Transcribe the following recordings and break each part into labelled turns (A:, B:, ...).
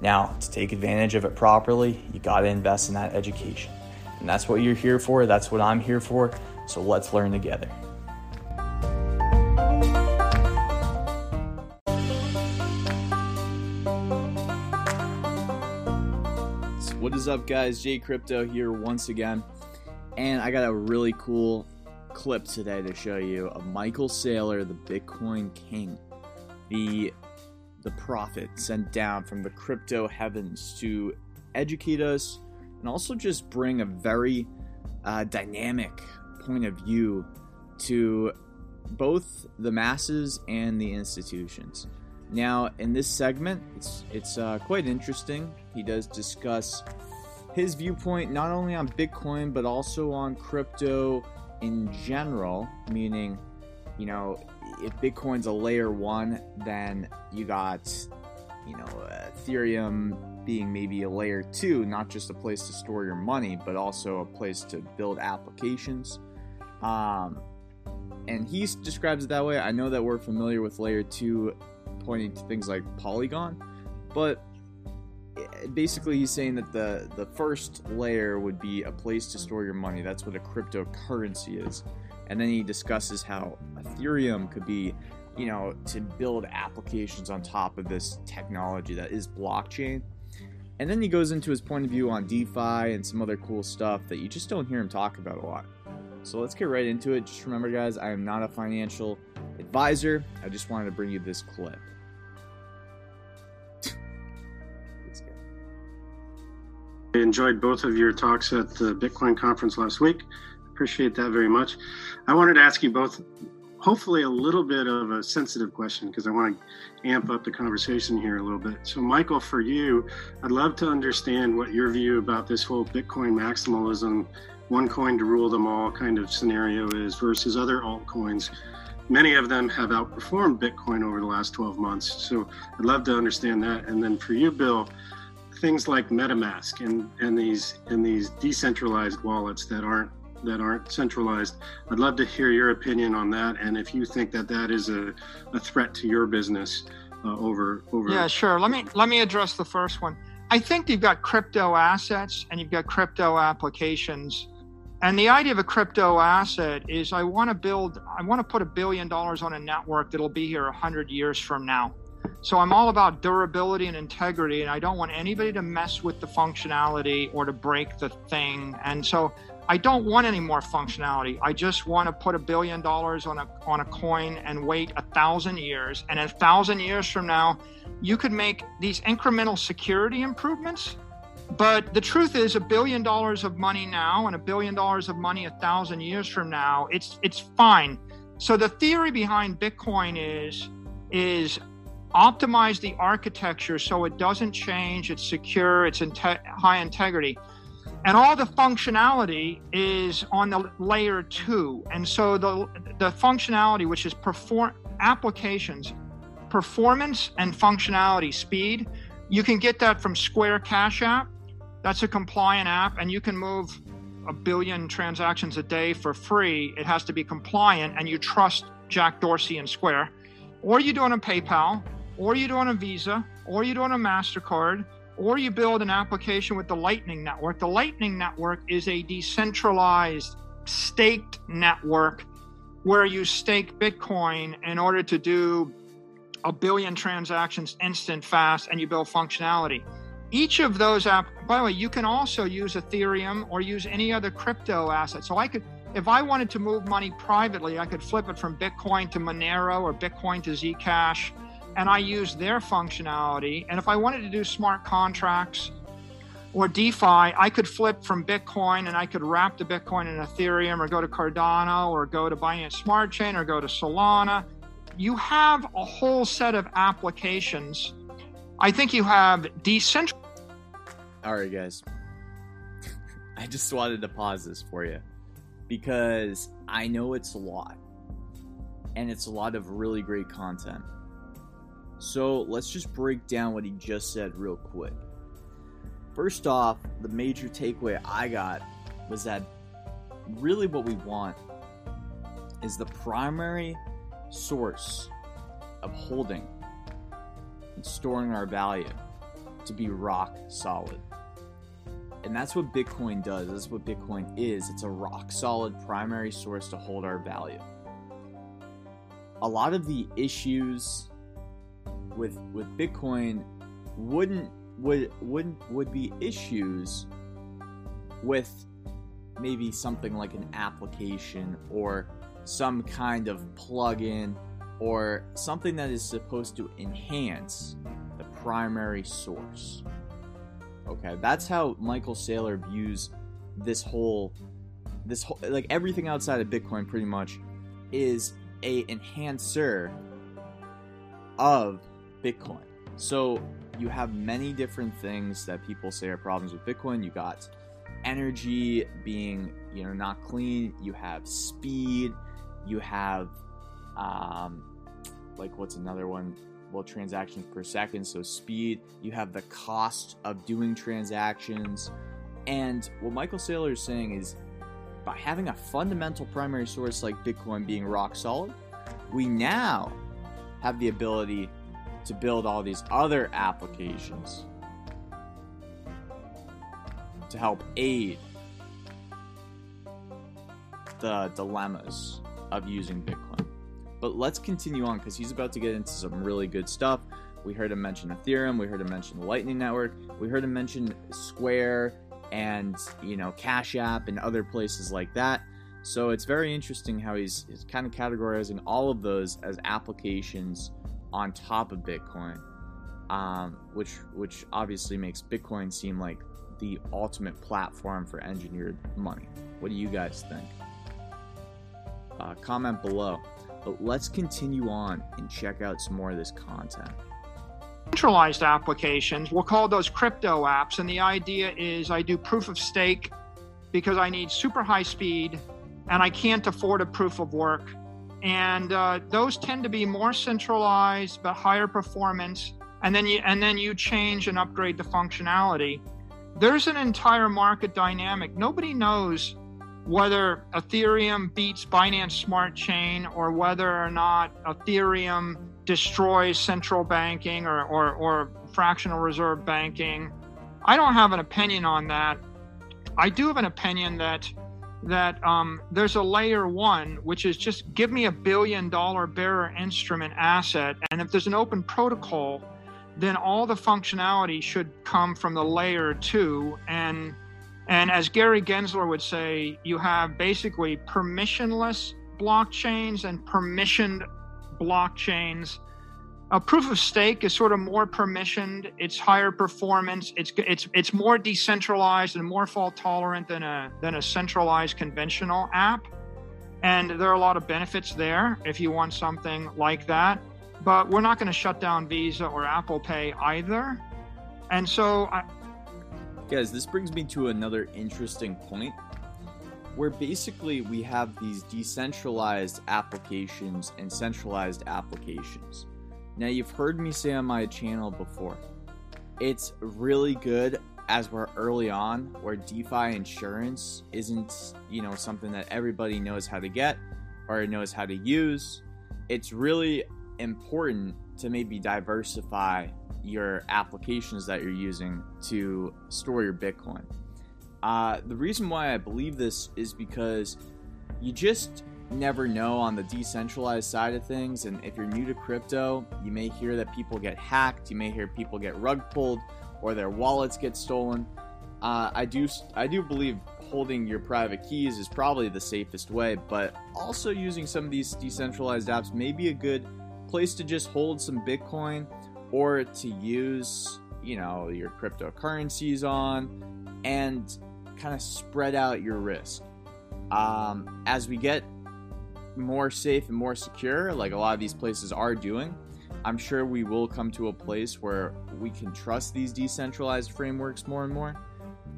A: Now, to take advantage of it properly, you got to invest in that education. And that's what you're here for. That's what I'm here for. So let's learn together. What is up, guys? Jay Crypto here once again. And I got a really cool clip today to show you of Michael Saylor, the Bitcoin King, the the prophet sent down from the crypto heavens to educate us and also just bring a very uh, dynamic point of view to both the masses and the institutions. Now, in this segment, it's it's uh, quite interesting. He does discuss his viewpoint not only on Bitcoin but also on crypto in general, meaning, you know, if Bitcoin's a layer one, then you got, you know, Ethereum being maybe a layer two, not just a place to store your money, but also a place to build applications. Um, and he describes it that way. I know that we're familiar with layer two, pointing to things like Polygon, but basically he's saying that the the first layer would be a place to store your money that's what a cryptocurrency is and then he discusses how ethereum could be you know to build applications on top of this technology that is blockchain. And then he goes into his point of view on defi and some other cool stuff that you just don't hear him talk about a lot. So let's get right into it. Just remember guys i am not a financial advisor. I just wanted to bring you this clip.
B: I enjoyed both of your talks at the Bitcoin conference last week. Appreciate that very much. I wanted to ask you both, hopefully, a little bit of a sensitive question because I want to amp up the conversation here a little bit. So, Michael, for you, I'd love to understand what your view about this whole Bitcoin maximalism, one coin to rule them all kind of scenario is versus other altcoins. Many of them have outperformed Bitcoin over the last 12 months. So, I'd love to understand that. And then for you, Bill, things like MetaMask and, and these and these decentralized wallets that aren't that aren't centralized. I'd love to hear your opinion on that, and if you think that that is a, a threat to your business uh, over over.
C: Yeah, sure. Let me let me address the first one. I think you've got crypto assets and you've got crypto applications. And the idea of a crypto asset is I want to build, I want to put a billion dollars on a network that'll be here 100 years from now. So I'm all about durability and integrity, and I don't want anybody to mess with the functionality or to break the thing. And so I don't want any more functionality. I just want to put a billion dollars on a on a coin and wait a thousand years. And a thousand years from now, you could make these incremental security improvements. But the truth is, a billion dollars of money now and a billion dollars of money a thousand years from now, it's it's fine. So the theory behind Bitcoin is is optimize the architecture so it doesn't change, it's secure, it's in high integrity. And all the functionality is on the layer two. And so the, the functionality, which is perform applications, performance and functionality, speed, you can get that from Square Cash App. That's a compliant app, and you can move a billion transactions a day for free. It has to be compliant, and you trust Jack Dorsey and Square. Or you do it on PayPal, or you do it on a Visa, or you do it on a MasterCard, or you build an application with the Lightning Network. The Lightning Network is a decentralized, staked network where you stake Bitcoin in order to do a billion transactions instant, fast, and you build functionality. Each of those app, by the way, you can also use Ethereum or use any other crypto asset. So I could, if I wanted to move money privately, I could flip it from Bitcoin to Monero or Bitcoin to Zcash and I use their functionality. And if I wanted to do smart contracts or DeFi, I could flip from Bitcoin and I could wrap the Bitcoin in Ethereum or go to Cardano or go to Binance Smart Chain or go to Solana. You have a whole set of applications. I think you have decentralized.
A: All right, guys. I just wanted to pause this for you because I know it's a lot. And it's a lot of really great content. So let's just break down what he just said real quick. First off, the major takeaway I got was that really what we want is the primary source of holding and storing our value to be rock solid. And that's what Bitcoin does. That's what Bitcoin is. It's a rock solid primary source to hold our value. A lot of the issues with with Bitcoin wouldn't would wouldn't would be issues with maybe something like an application or some kind of plugin or something that is supposed to enhance the primary source. Okay, that's how Michael Saylor views this whole this whole like everything outside of Bitcoin pretty much is a enhancer of Bitcoin. So you have many different things that people say are problems with Bitcoin. You got energy being, you know, not clean. You have speed. You have, um, like, what's another one? Well, transactions per second. So speed. You have the cost of doing transactions. And what Michael Saylor is saying is by having a fundamental primary source like Bitcoin being rock solid, we now have the ability to build all these other applications to help aid the dilemmas of using Bitcoin. But let's continue on because he's about to get into some really good stuff. We heard him mention Ethereum, we heard him mention Lightning Network, we heard him mention Square and you know Cash App and other places like that. So it's very interesting how he's, he's kind of categorizing all of those as applications on top of Bitcoin, um, which which obviously makes Bitcoin seem like the ultimate platform for engineered money. What do you guys think? Uh, comment below. But let's continue on and check out some more of this content.
C: Centralized applications, we'll call those crypto apps. And the idea is I do proof of stake because I need super high speed and I can't afford a proof of work. And uh, those tend to be more centralized but higher performance and then you and then you change and upgrade the functionality. There's an entire market dynamic. Nobody knows whether ethereum beats binance smart chain or whether or not ethereum destroys central banking or, or, or fractional reserve banking. I don't have an opinion on that. I do have an opinion that that um, there's a layer one, which is just give me a billion dollar bearer instrument asset. And if there's an open protocol, then all the functionality should come from the layer two. And and as Gary Gensler would say, you have basically permissionless blockchains and permissioned blockchains a proof of stake is sort of more permissioned. It's higher performance. It's it's it's more decentralized and more fault tolerant than a than a centralized conventional app. And there are a lot of benefits there if you want something like that. But we're not going to shut down Visa or Apple Pay either. And so, I,
A: guys, this brings me to another interesting point where basically we have these decentralized applications and centralized applications. Now, you've heard me say on my channel before, it's really good as we're early on where DeFi insurance isn't, you know, something that everybody knows how to get or knows how to use. It's really important to maybe diversify your applications that you're using to store your Bitcoin. Uh, the reason why I believe this is because you just never know on the decentralized side of things. And if you're new to crypto, you may hear that people get hacked, you may hear people get rug pulled, or their wallets get stolen. Uh, I do I do believe holding your private keys is probably the safest way, but also using some of these decentralized apps may be a good place to just hold some Bitcoin or to use, you know, your cryptocurrencies on and kind of spread out your risk. Um, as we get more safe and more secure, like a lot of these places are doing, I'm sure we will come to a place where we can trust these decentralized frameworks more and more.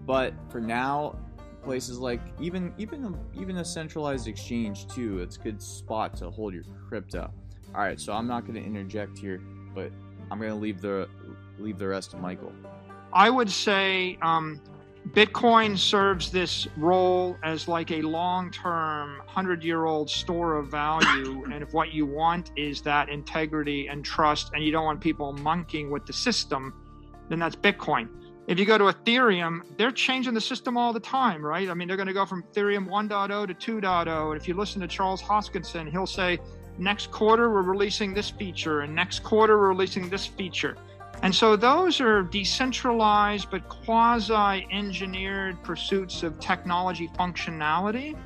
A: But for now, places like even even a, even a centralized exchange too. It's a good spot to hold your crypto. All right, so I'm not going to interject here, but I'm going to leave the leave the rest to Michael.
C: I would say um, Bitcoin serves this role as like a long term, 100 year old store of value. and if what you want is that integrity and trust, and you don't want people monkeying with the system, then that's Bitcoin. If you go to Ethereum, they're changing the system all the time, right? I mean, they're going to go from Ethereum 1.0 to 2.0. And if you listen to Charles Hoskinson, he'll say, next quarter, we're releasing this feature, and next quarter, we're releasing this feature. And so those are decentralized but quasi engineered pursuits of technology functionality.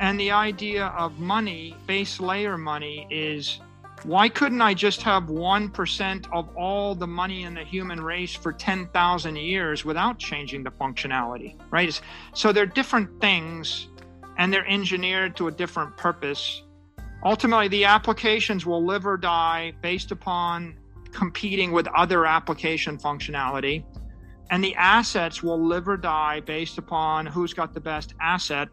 C: And the idea of money, base layer money, is why couldn't I just have 1% of all the money in the human race for 10,000 years without changing the functionality, right? So they're different things and they're engineered to a different purpose. Ultimately, the applications will live or die based upon competing with other application functionality. And the assets will live or die based upon who's got the best asset.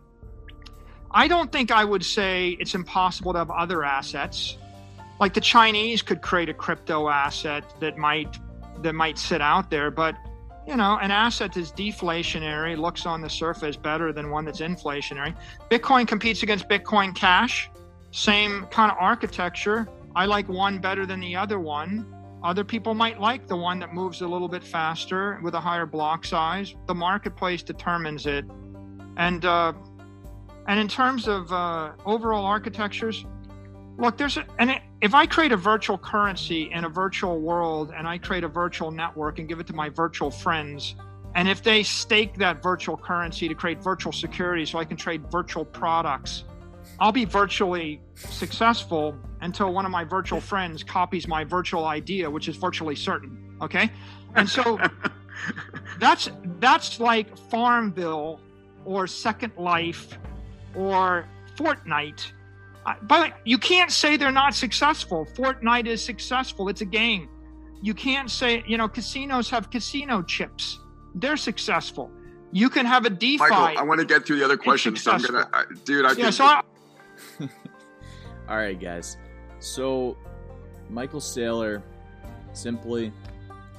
C: I don't think I would say it's impossible to have other assets. Like the Chinese could create a crypto asset that might that might sit out there, but you know, an asset that's deflationary looks on the surface better than one that's inflationary. Bitcoin competes against Bitcoin Cash, same kind of architecture. I like one better than the other one. Other people might like the one that moves a little bit faster with a higher block size. The marketplace determines it. And uh, and in terms of uh, overall architectures, look, there's a, and it, if I create a virtual currency in a virtual world and I create a virtual network and give it to my virtual friends, and if they stake that virtual currency to create virtual security so I can trade virtual products, I'll be virtually successful until one of my virtual friends copies my virtual idea, which is virtually certain. Okay. And so that's that's like Farmville or Second Life or Fortnite. Uh, but you can't say they're not successful. Fortnite is successful. It's a game. You can't say, you know, casinos have casino chips. They're successful. You can have a DeFi.
D: Michael, I want to get through the other questions, so I'm gonna, I, uh, dude. I
C: yeah,
D: can,
C: so I,
A: All right, guys. So, Michael Saylor simply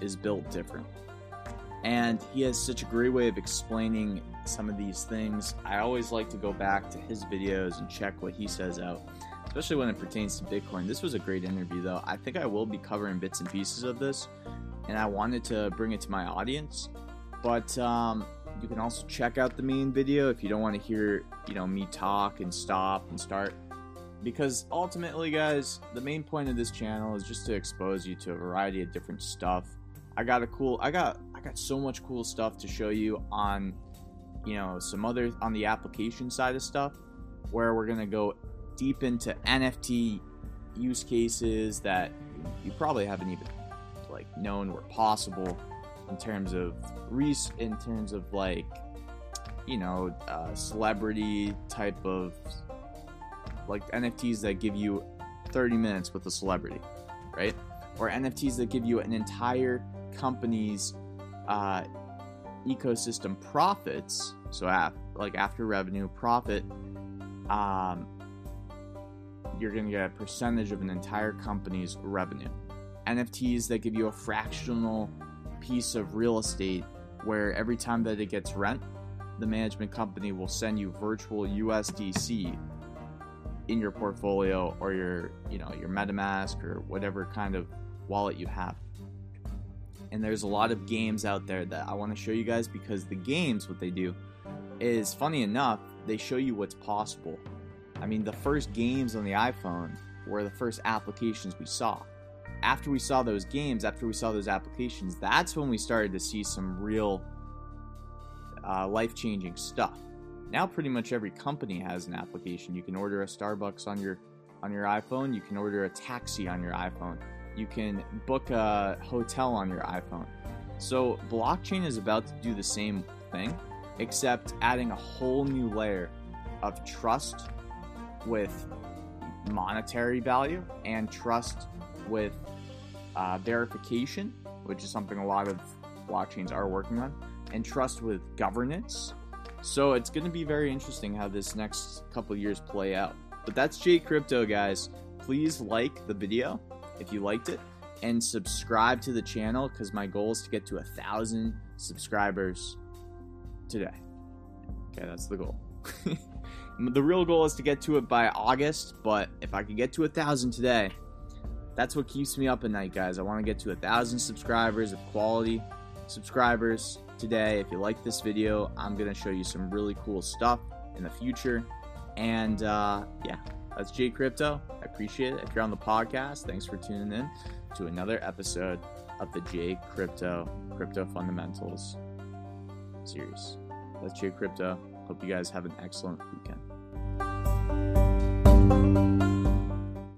A: is built different. And he has such a great way of explaining some of these things. I always like to go back to his videos and check what he says out, especially when it pertains to Bitcoin. This was a great interview, though. I think I will be covering bits and pieces of this, and I wanted to bring it to my audience. But um, you can also check out the main video if you don't want to hear, you know, me talk and stop and start. Because ultimately guys the main point of this channel is just to expose you to a variety of different stuff. I got a cool i got i got so much cool stuff to show you on you know some other on the application side of stuff where we're gonna go deep into nft use cases that you probably haven't even like known were possible in terms of res in terms of like you know uh, celebrity type of like NFTs that give you 30 minutes with a celebrity, right? Or NFTs that give you an entire company's uh, ecosystem profits. So, af- like after revenue profit, um, you're going to get a percentage of an entire company's revenue. NFTs that give you a fractional piece of real estate where every time that it gets rent, the management company will send you virtual USDC in your portfolio or your you know your metamask or whatever kind of wallet you have. And there's a lot of games out there that i want to show you guys because the games what they do is funny enough they show you what's possible. I mean the first games on the iphone were the first applications we saw after we saw those games after we saw those applications that's when we started to see some real uh, life-changing stuff now pretty much every company has an application. You can order a Starbucks on your on your iPhone, you can order a taxi on your iPhone. You can book a hotel on your iPhone. So blockchain is about to do the same thing except adding a whole new layer of trust with monetary value and trust with uh, verification, which is something a lot of blockchains are working on, and trust with governance So it's going to be very interesting how this next couple years play out. But that's J Crypto, guys. Please like the video if you liked it and subscribe to the channel because my goal is to get to a thousand subscribers today. Okay, that's the goal. the real goal is to get to it by August, but if I can get to a thousand today, that's what keeps me up at night, guys. I want to get to a thousand subscribers of quality subscribers today. If you like this video, I'm gonna show you some really cool stuff in the future. And uh, yeah, that's J Crypto. I appreciate it. If you're on the podcast, thanks for tuning in to another episode of the J Crypto Crypto Fundamentals series. That's J Crypto. Hope you guys have an excellent weekend.